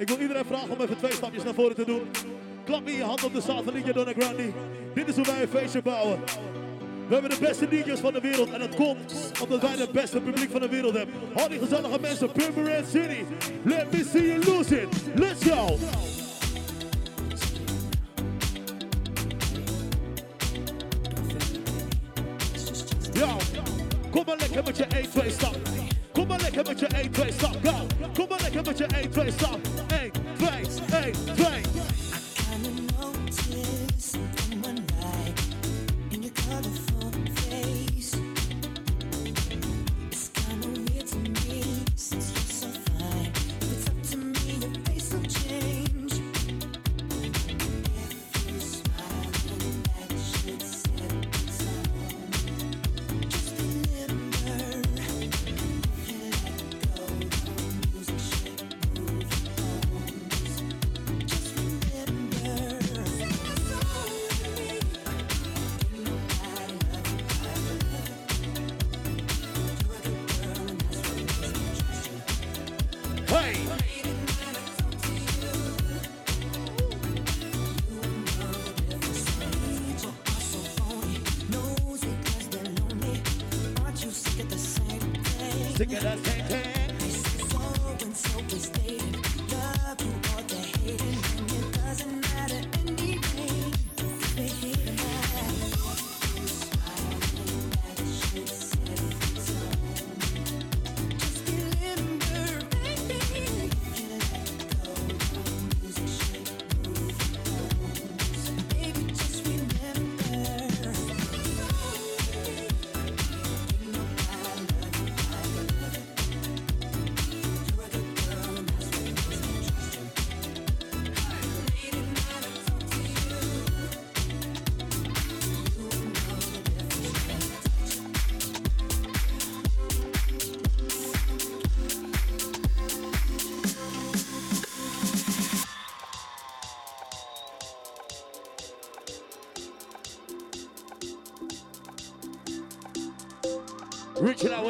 Ik wil iedereen vragen om even twee stapjes naar voren te doen. Klap in je hand op de satellietje Donna Grandi. Dit is hoe wij een feestje bouwen. We hebben de beste DJ's van de wereld en dat komt omdat wij het beste publiek van de wereld hebben. Al die gezellige mensen, Purmerend City. Let me see you lose it. Let's go. Yo, kom maar lekker met je 1, 2 stap. Kom maar lekker met je 1, 2 stap. Go. Kom maar lekker met je 1, 2 stap. 1, 2, 1, 2.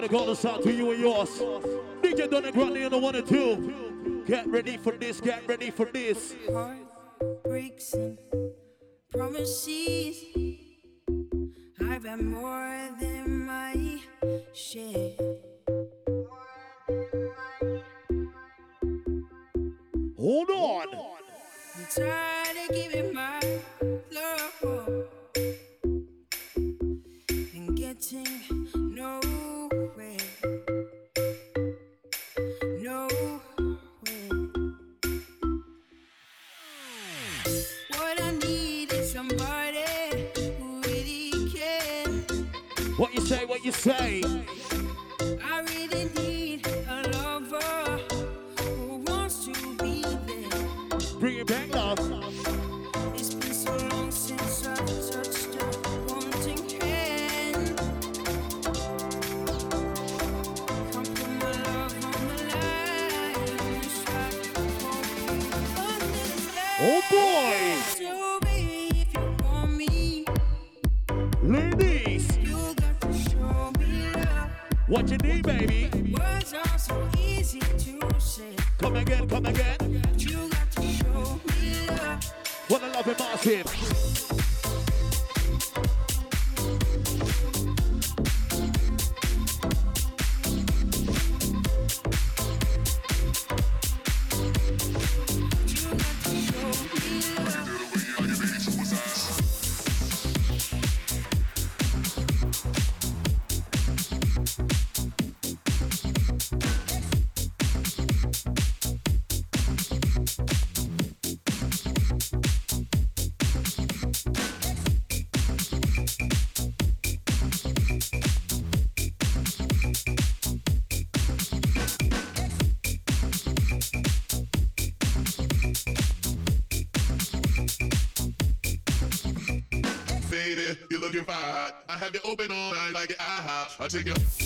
Out with a golden to you and yours. DJ Donna Grandi on the one and two. Get ready for this, get ready for this. Heartbreaks and promises. I've had more than my share. Massive. Take you.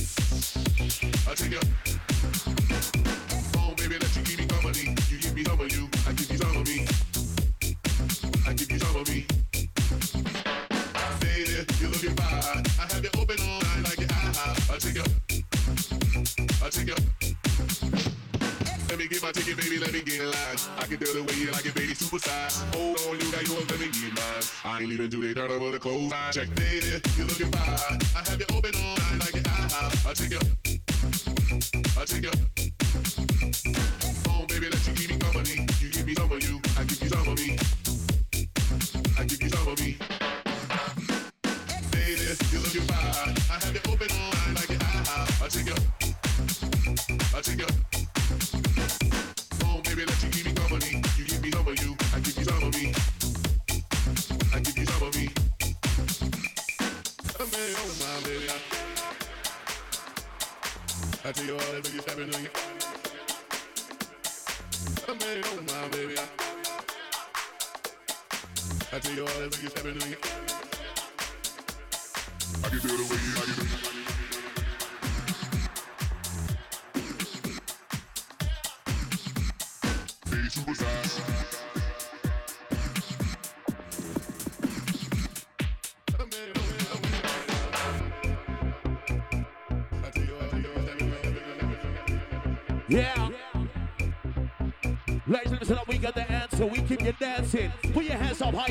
me, oh my baby. I tell you all that you stepping to me. I can feel the way you, I can feel the way you.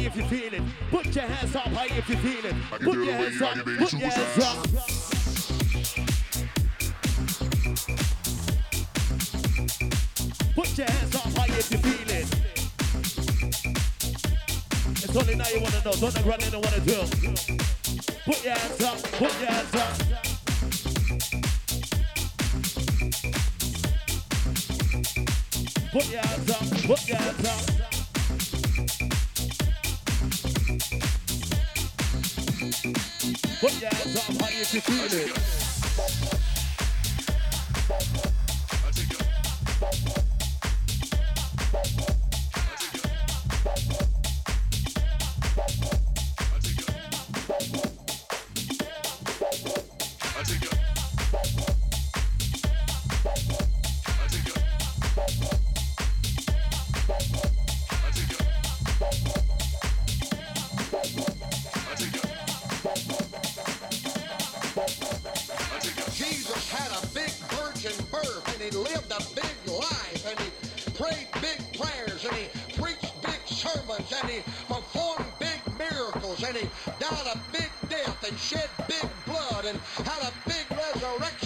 high if you feel it. Put your hands up high if you feel it. Put your hands up. Put your hands up. Put your hands up high if you feel it. It's only now you wanna know, don't act running and wanna do. Put your hands up, put your hands up. Put your hands up, put your hands up. you feel it?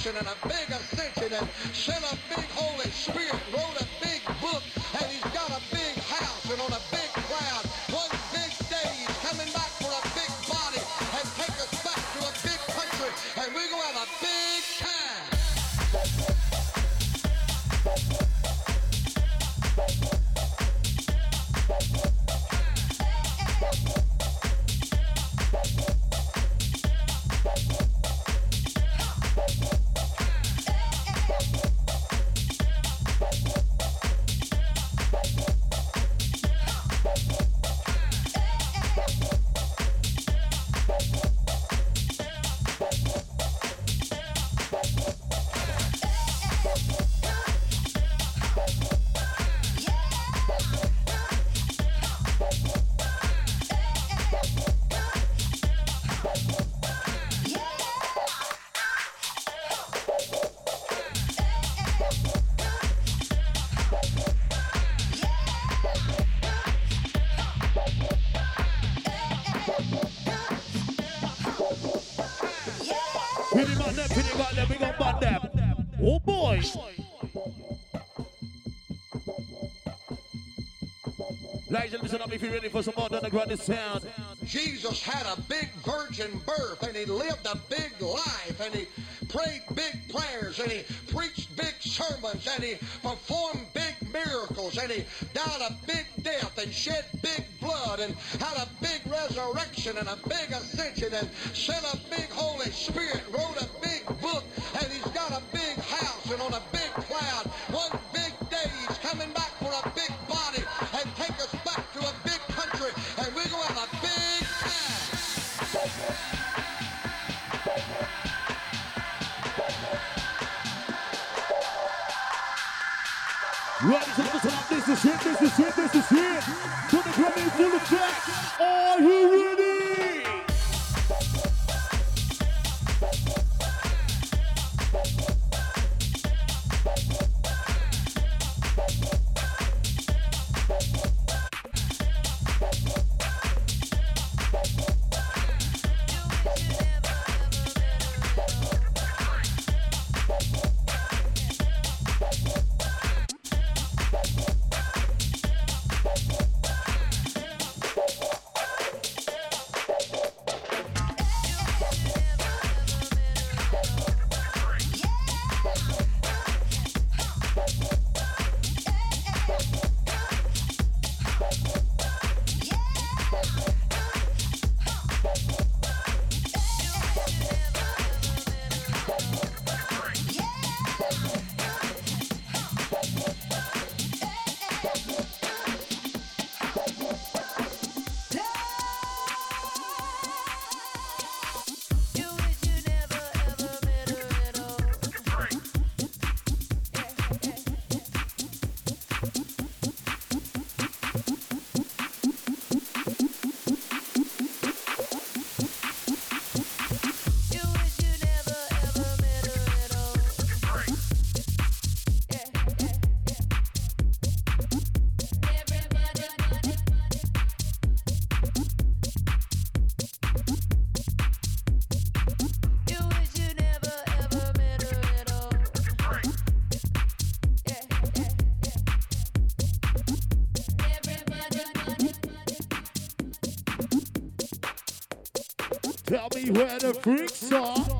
and a big ascension and shall up if you're ready for some more Donna Grande sound. Jesus had a big virgin birth and he lived a big life and he prayed big prayers and he preached big sermons and he performed big miracles and he died a big death and shed big blood and had a big resurrection and a big ascension and sent up. Right to the top, this is it, this is it, this is it. Put the grenades full the back. Tell me where the freaks are.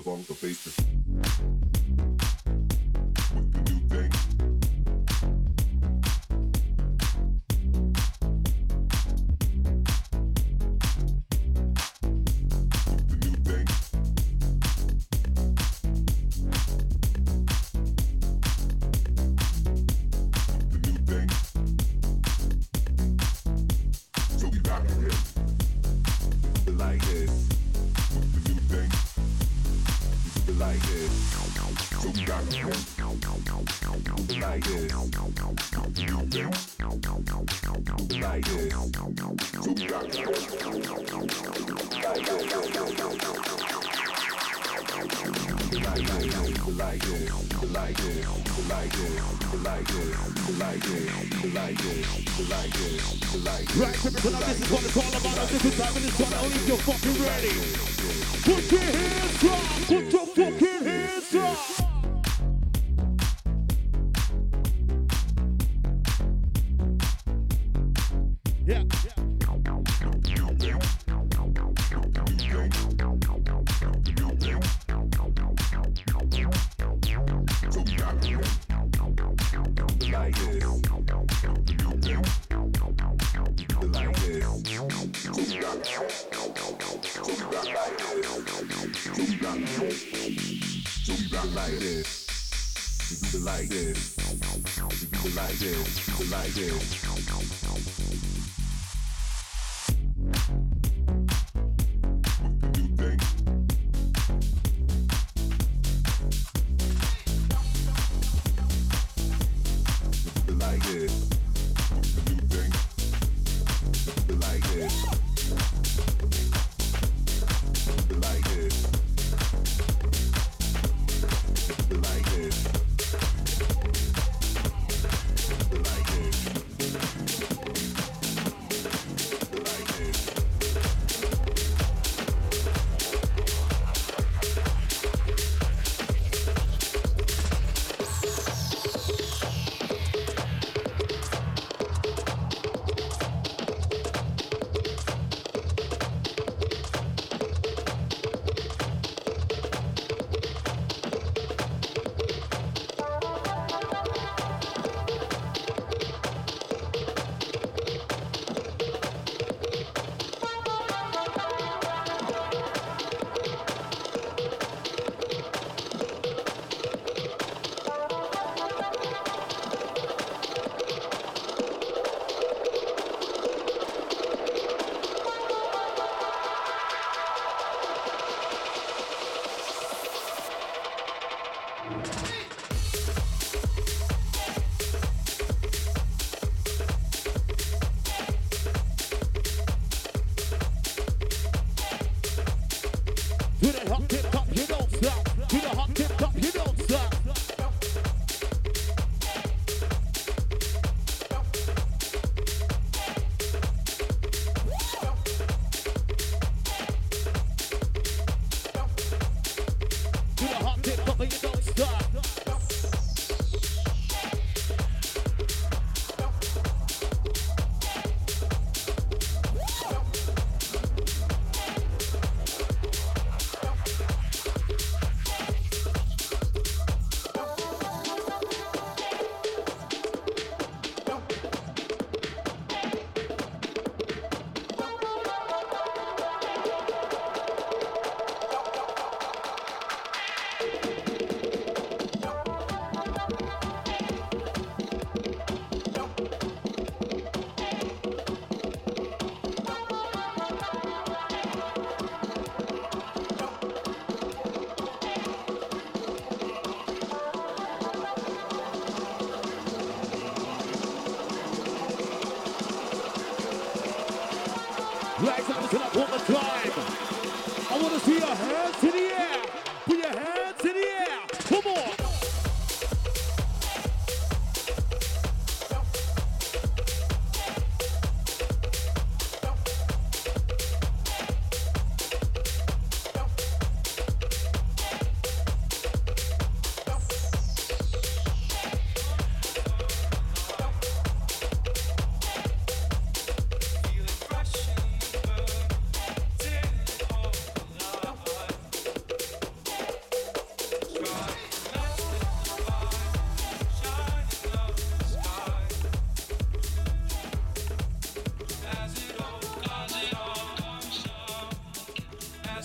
belong to Basin. But now this is what it's all about. This is having this one only if you're fucking ready. Put your hands up. Put your fucking hands up. Yeah. So got you. Like yeah. like this. So we rock like this. So we rock like this. We do it like this. We do it like this. We do it like this. Who the hell did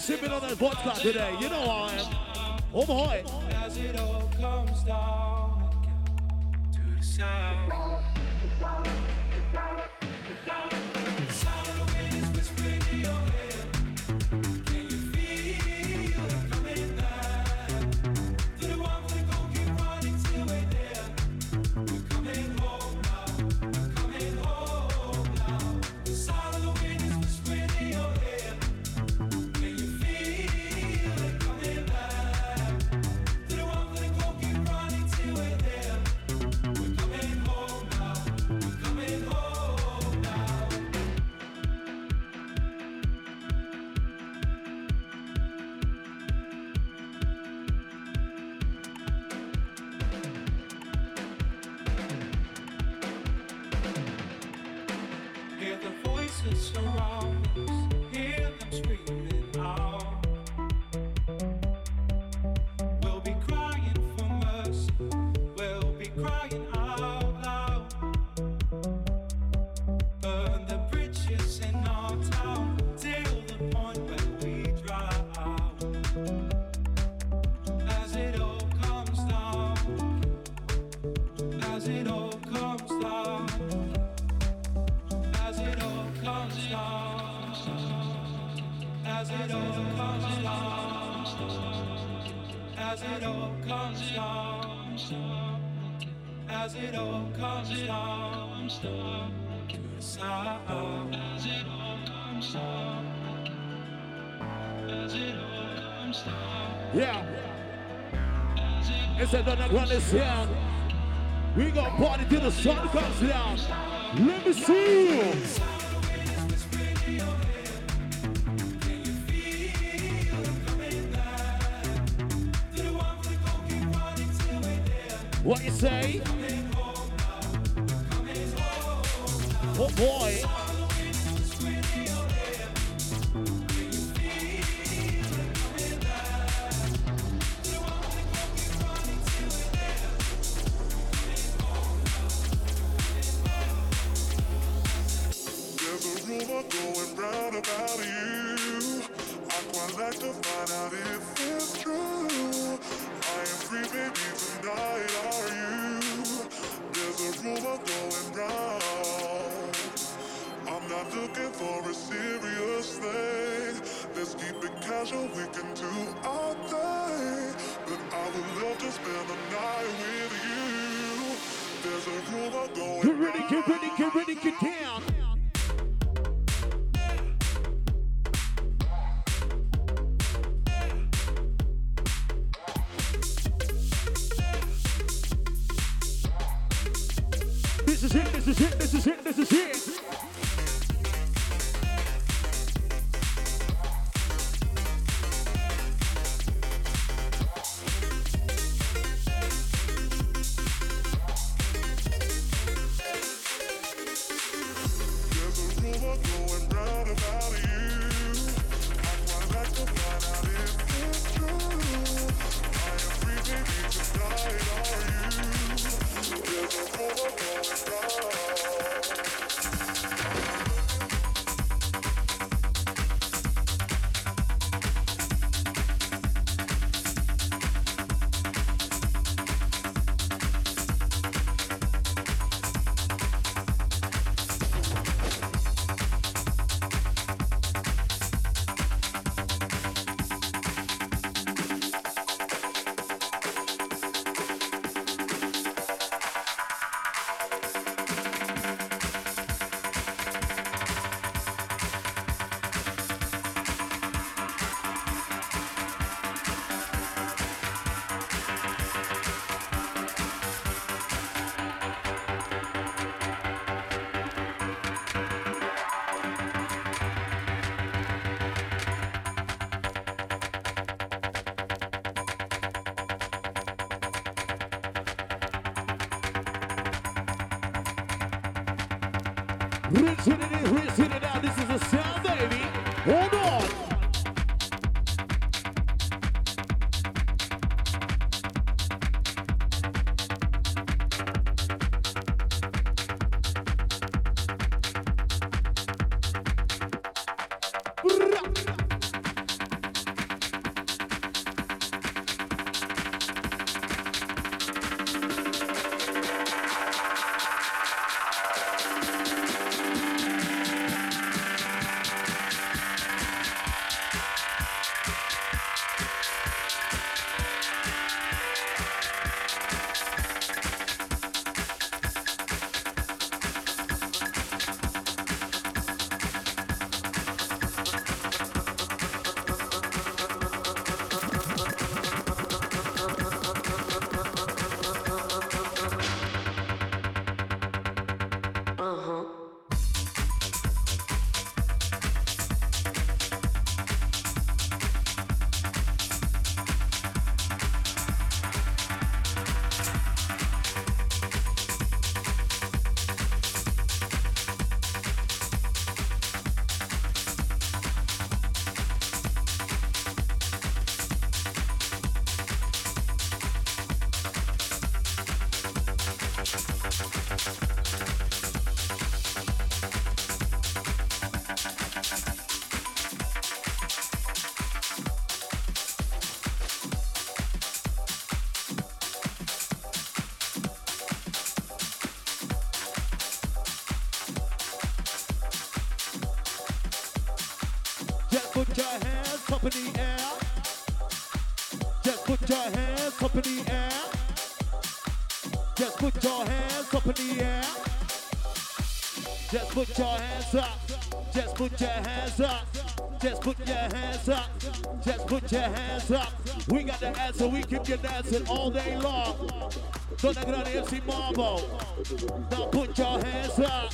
sipping on that vodka today. You know how I am. Oh my! As it all comes down to the sound. Yeah. It's another one is here. We gon' party till the sun comes down. Let me see you. What you say? Oh boy. Rinsing it in, rinsing it out. This is a sound, baby. Hold on. Put your hands up in the air. Just put your hands up in the air. Just put your hands up in the air. Just put your hands up. Just put your hands up. Just put your hands up. Just put your hands up. We got the answer. We keep you dancing all day long. Donna Grande MC Marvo. Now put your hands up.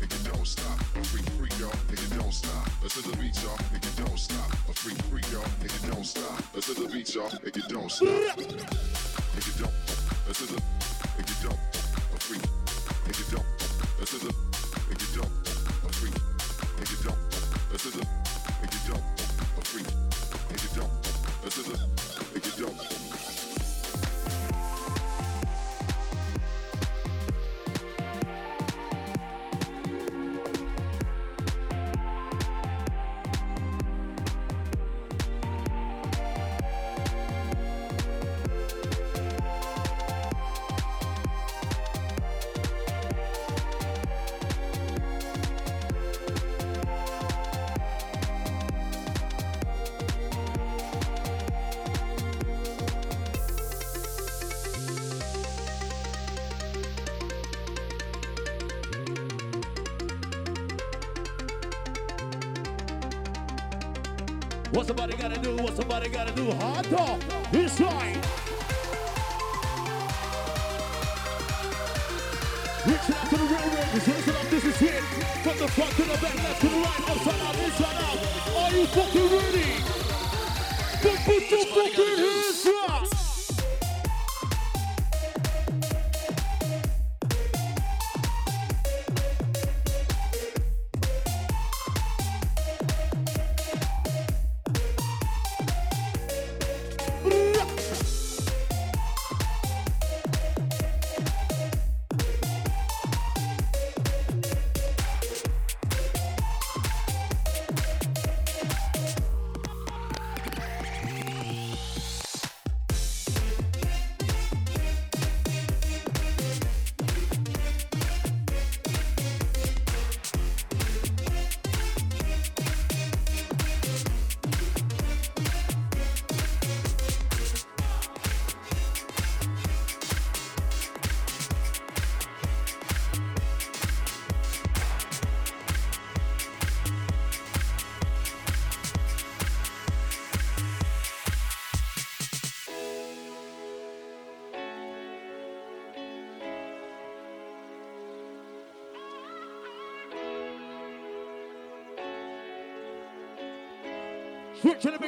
the you don't stop. A freak, freak, y'all, you don't stop. Listen to the beat, y'all, you don't stop. A freak, freak, y'all, you don't stop. Listen to the beat, y'all, you don't stop. You don't. Listen to, and you don't. A freak, you don't. Listen to, and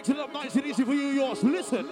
it up nice and easy for you, yours. Listen.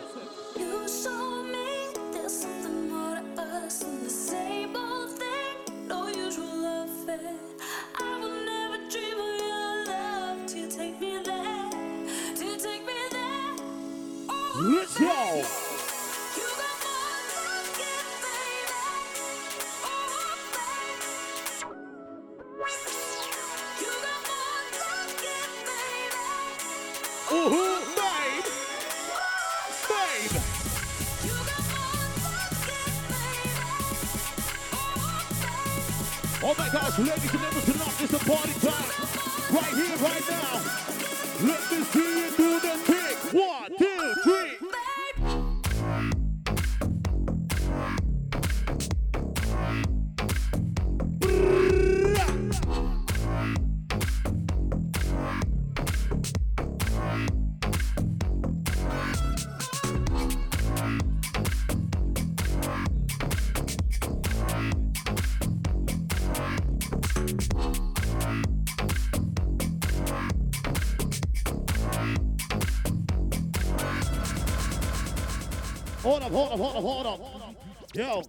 Hold up, hold up, hold up, hold up. Yo.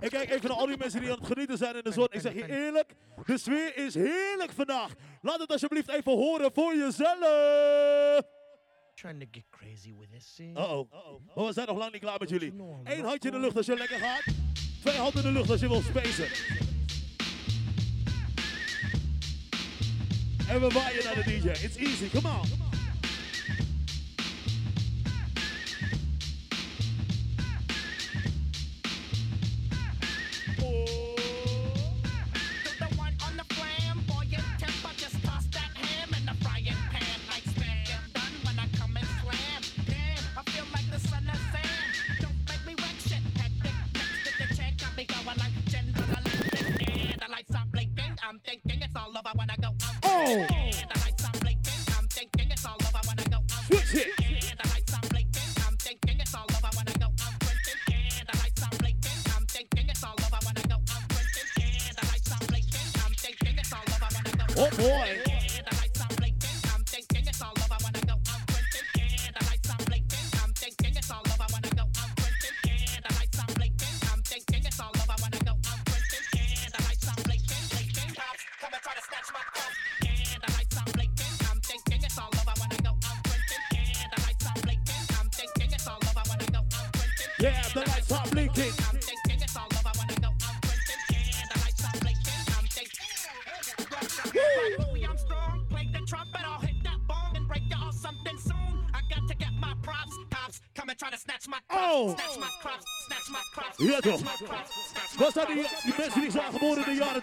En kijk even naar al die mensen die aan het genieten zijn in de zon. Ik zeg je eerlijk, de sfeer is heerlijk vandaag. Laat het alsjeblieft even horen voor jezelf. Trying to get crazy with this. Uh-oh. Maar we zijn nog lang niet klaar met jullie. Eén handje in de lucht als je lekker gaat. Twee handen in de lucht als je wilt spacen. En we waaien naar de DJ. It's easy, come on.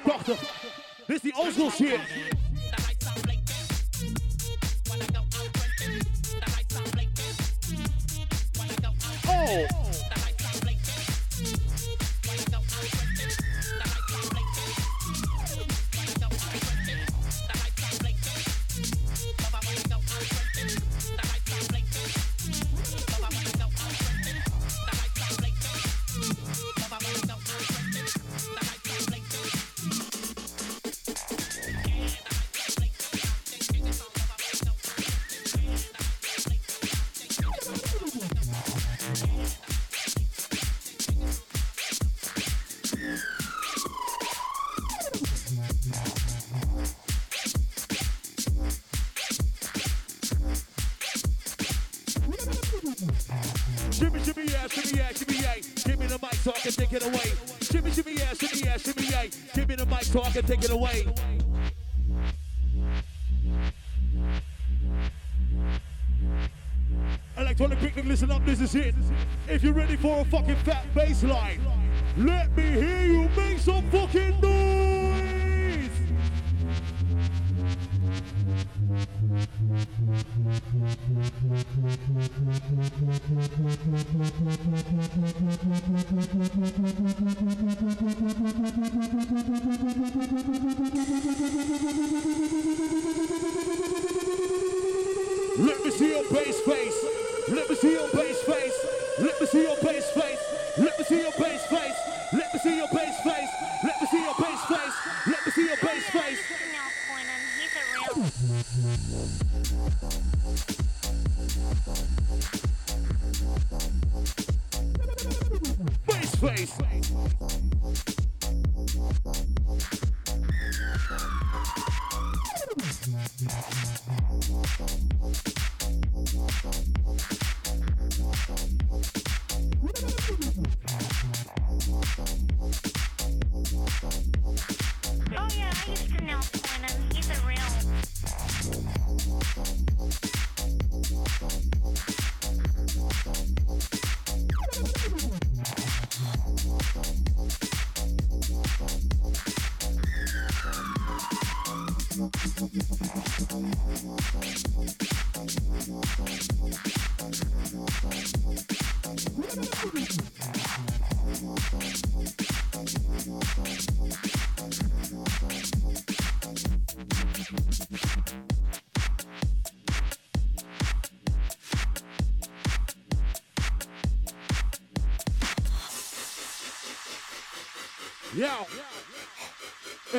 jaren 80. Dit is die oldschool shit. Oh! For a fucking fat bass line, let face.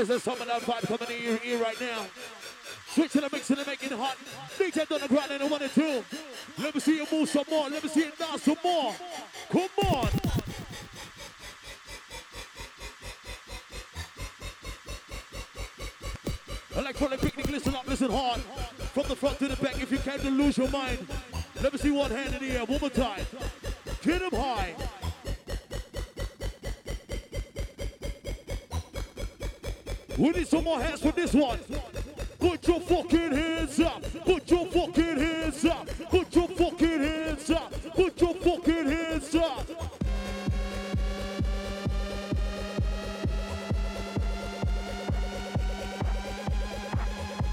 Is there some of that vibe coming in your ear right now? Switch to the mix and make it hot. DJ on the ground and one and two. Let me see you move some more. Let me see you dance some more. Come on. Electronic picnic, listen up, listen hard. From the front to the back, if you came to lose your mind. Let me see one hand in the air, one more time. Get them high. We need some more hands for this one. Put your fucking hands up. Put your fucking hands up. Put your fucking hands up. Put your fucking hands up.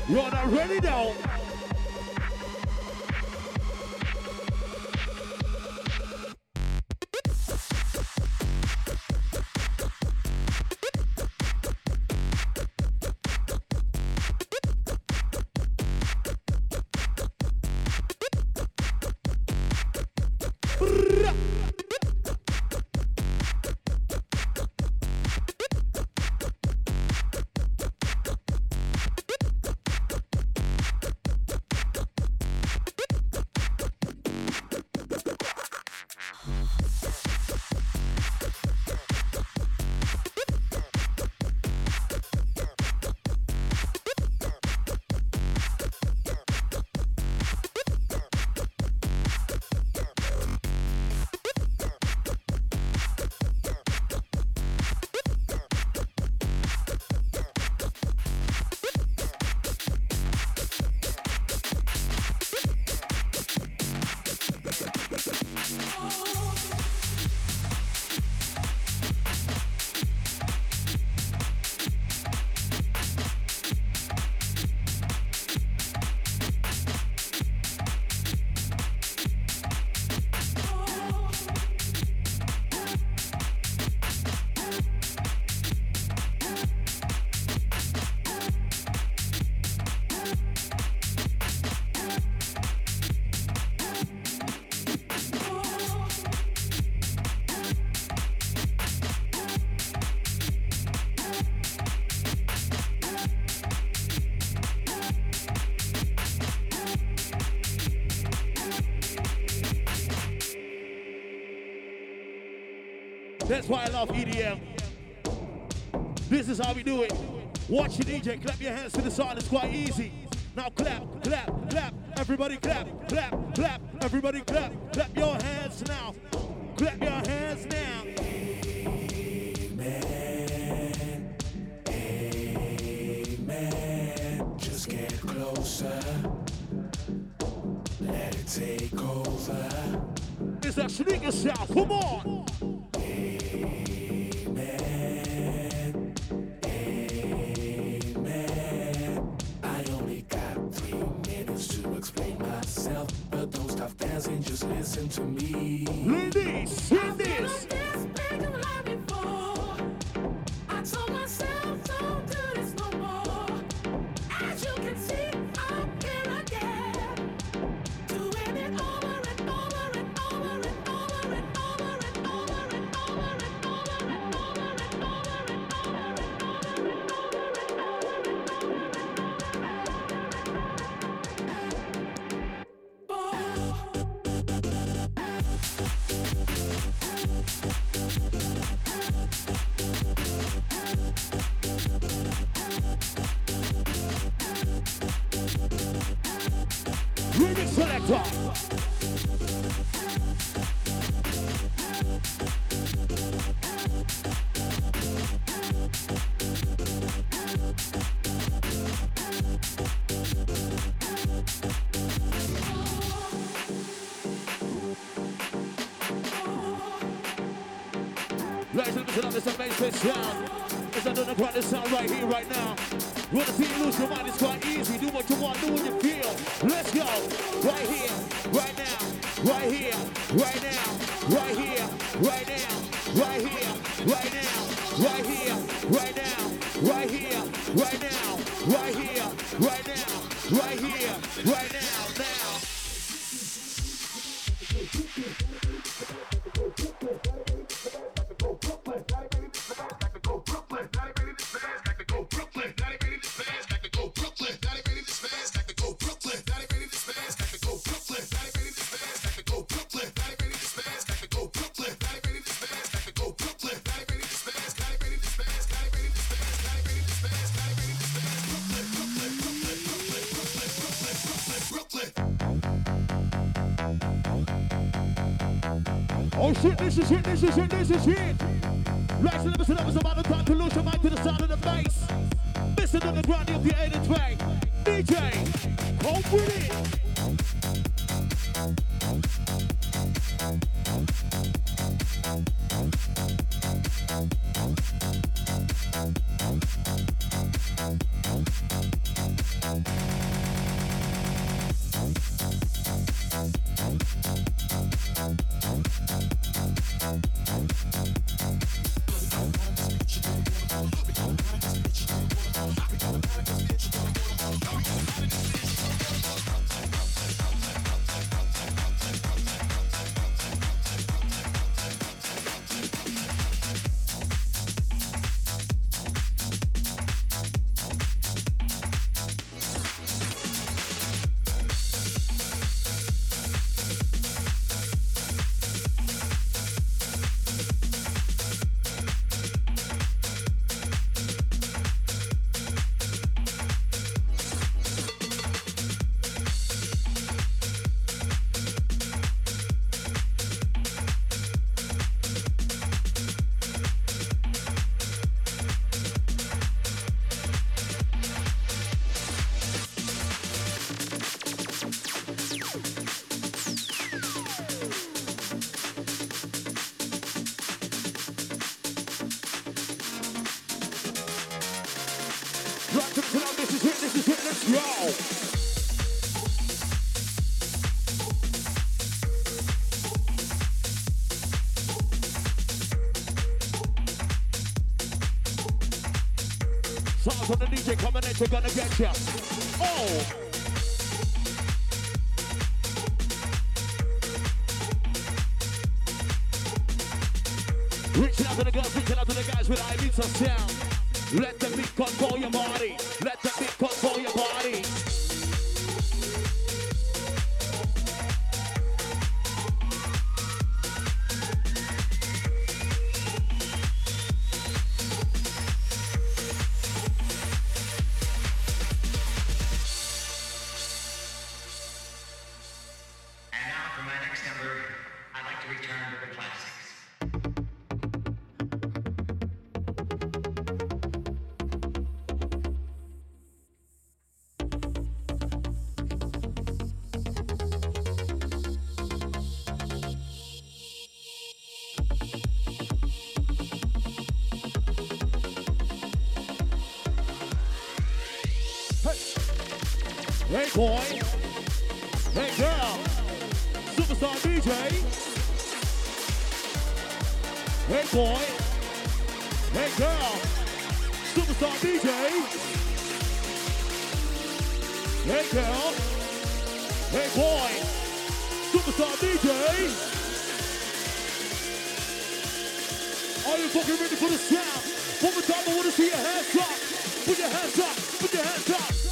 You're not ready That's why I love EDM. This is how we do it. Watch your DJ, clap your hands to the side, it's quite easy. Now clap, clap, clap. Everybody clap, clap, clap. Everybody clap, clap your hands now. Clap your hands now. Amen. Amen. Just get closer. Let it take over. It's that sneaker sound. Come on. Listen to me. Ladies, hear this. Brand new sound right here, right now. You wanna see lose your mind? It's quite easy. Do what you want, do what you feel. Let's go. Right here, right now, right here, right now, right here, right now, Right the ground, this is it, this is it, let's go. Sounds on the DJ coming in, they're gonna get ya. Oh! Reaching out to the girls, reaching out to the guys with Ibiza sound. Hey girl, superstar DJ. Hey girl, hey boy, superstar DJ. Are you fucking ready for the sound? One more time, I wanna see your hands up. Put your hands up. Put your hands up.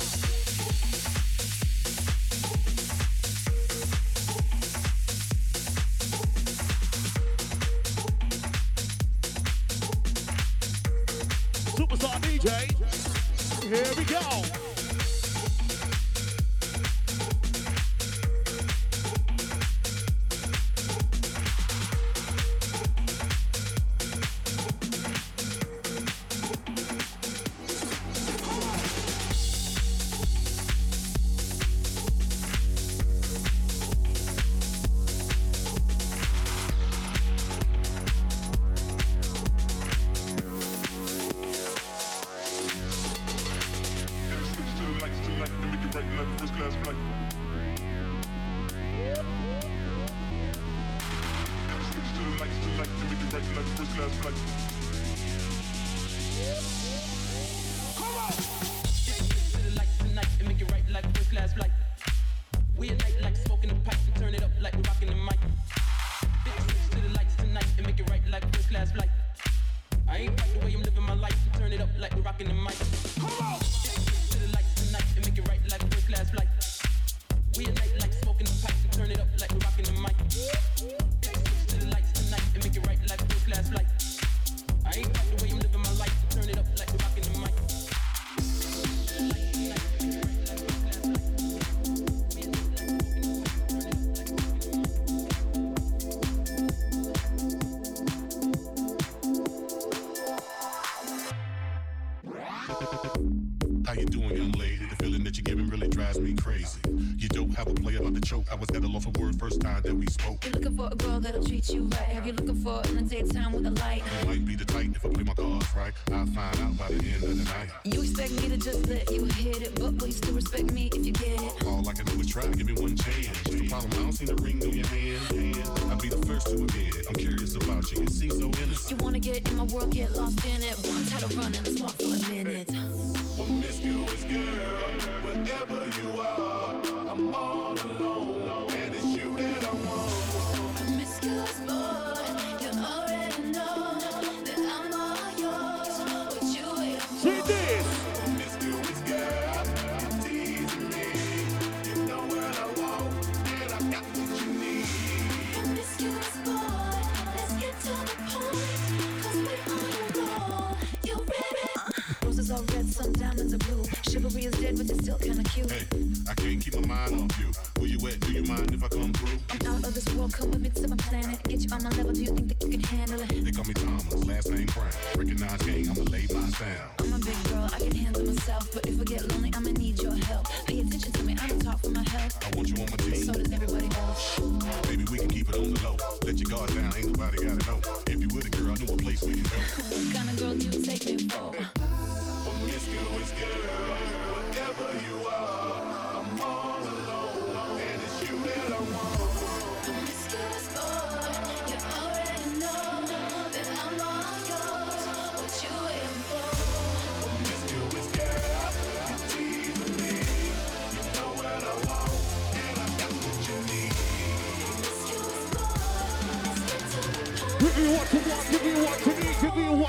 a player about to choke. I was at a loss for word first time that we spoke. You're looking for a girl that'll treat you right. Have you looking for in the daytime with a light? I might be the type if I play my cards right. I'll find out by the end of the night. You expect me to just let you hit it, but will you still respect me if you get it? All I can do is try. Give me one chance. The problem? I don't see the ring on your hand. I'll be the first to admit it. I'm curious about you. You seem so innocent. You wanna get in my world, get lost in it. One title running, smart for a minute.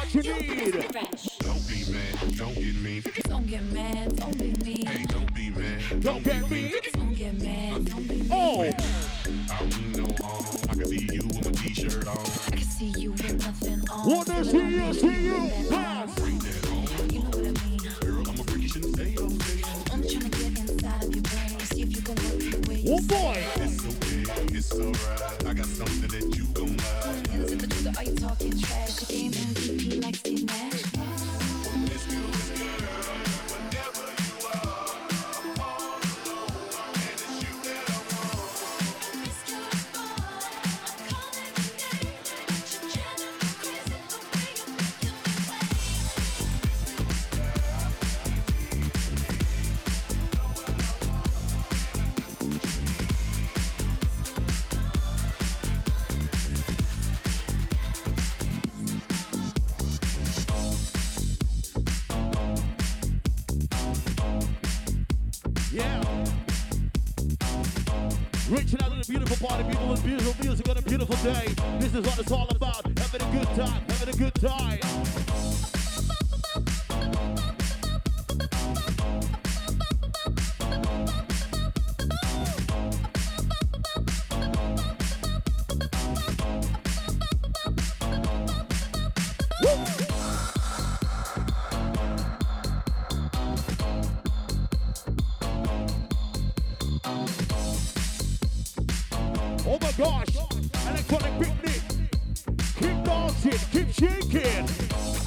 what you need. Don't be mad, don't get me. Don't get mad, don't be me. Hey, don't be mad, don't, don't get me. Dancing, keep shaking.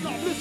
Classic.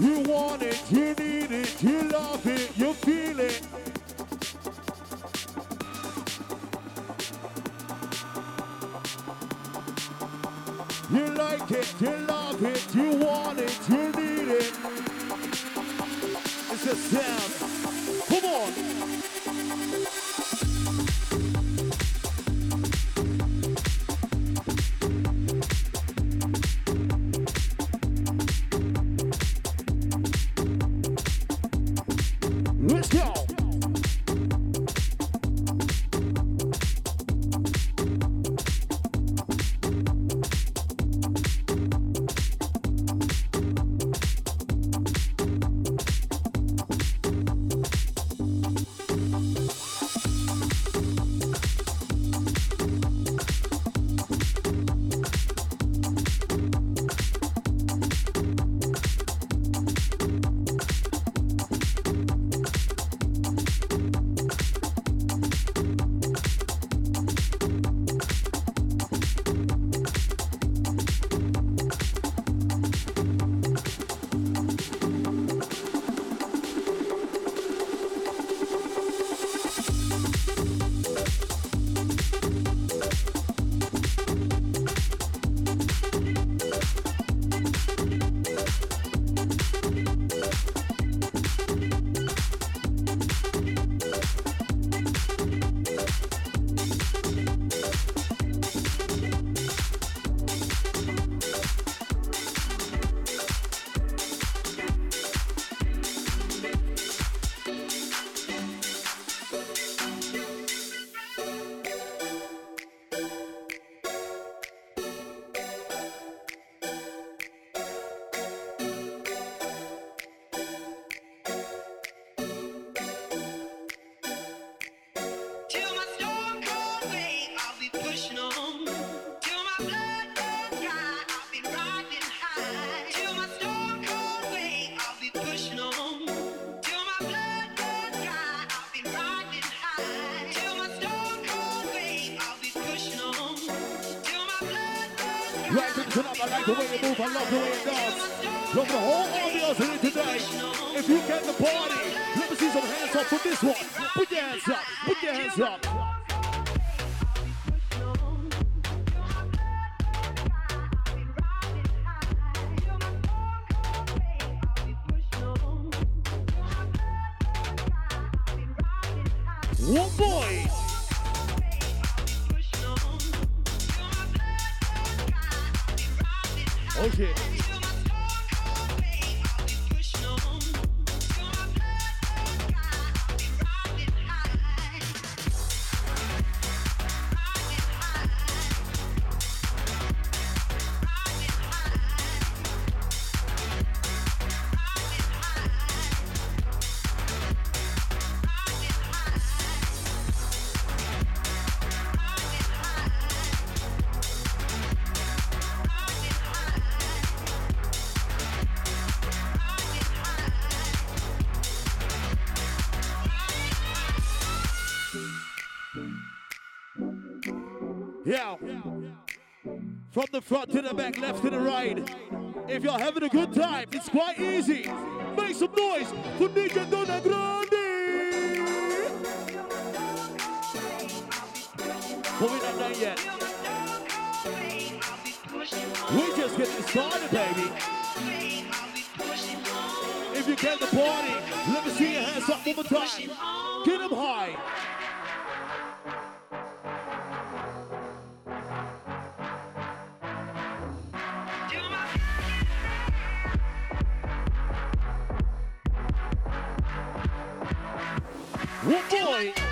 You want it, you need it, you love it, you feel it. You like it, you I like the way you move. I love the way you dance. Love the whole audience here today. If you came to party, let me see some hands up for this one. Put your hands up. Put your hands up. Yeah. From the front to the back, left to the right. If you're having a good time, it's quite easy. Make some noise for DJ Donna Grande. But we're not done yet. We're just getting started, baby. If you came to party, let me see your hands up one more time. Get them high. One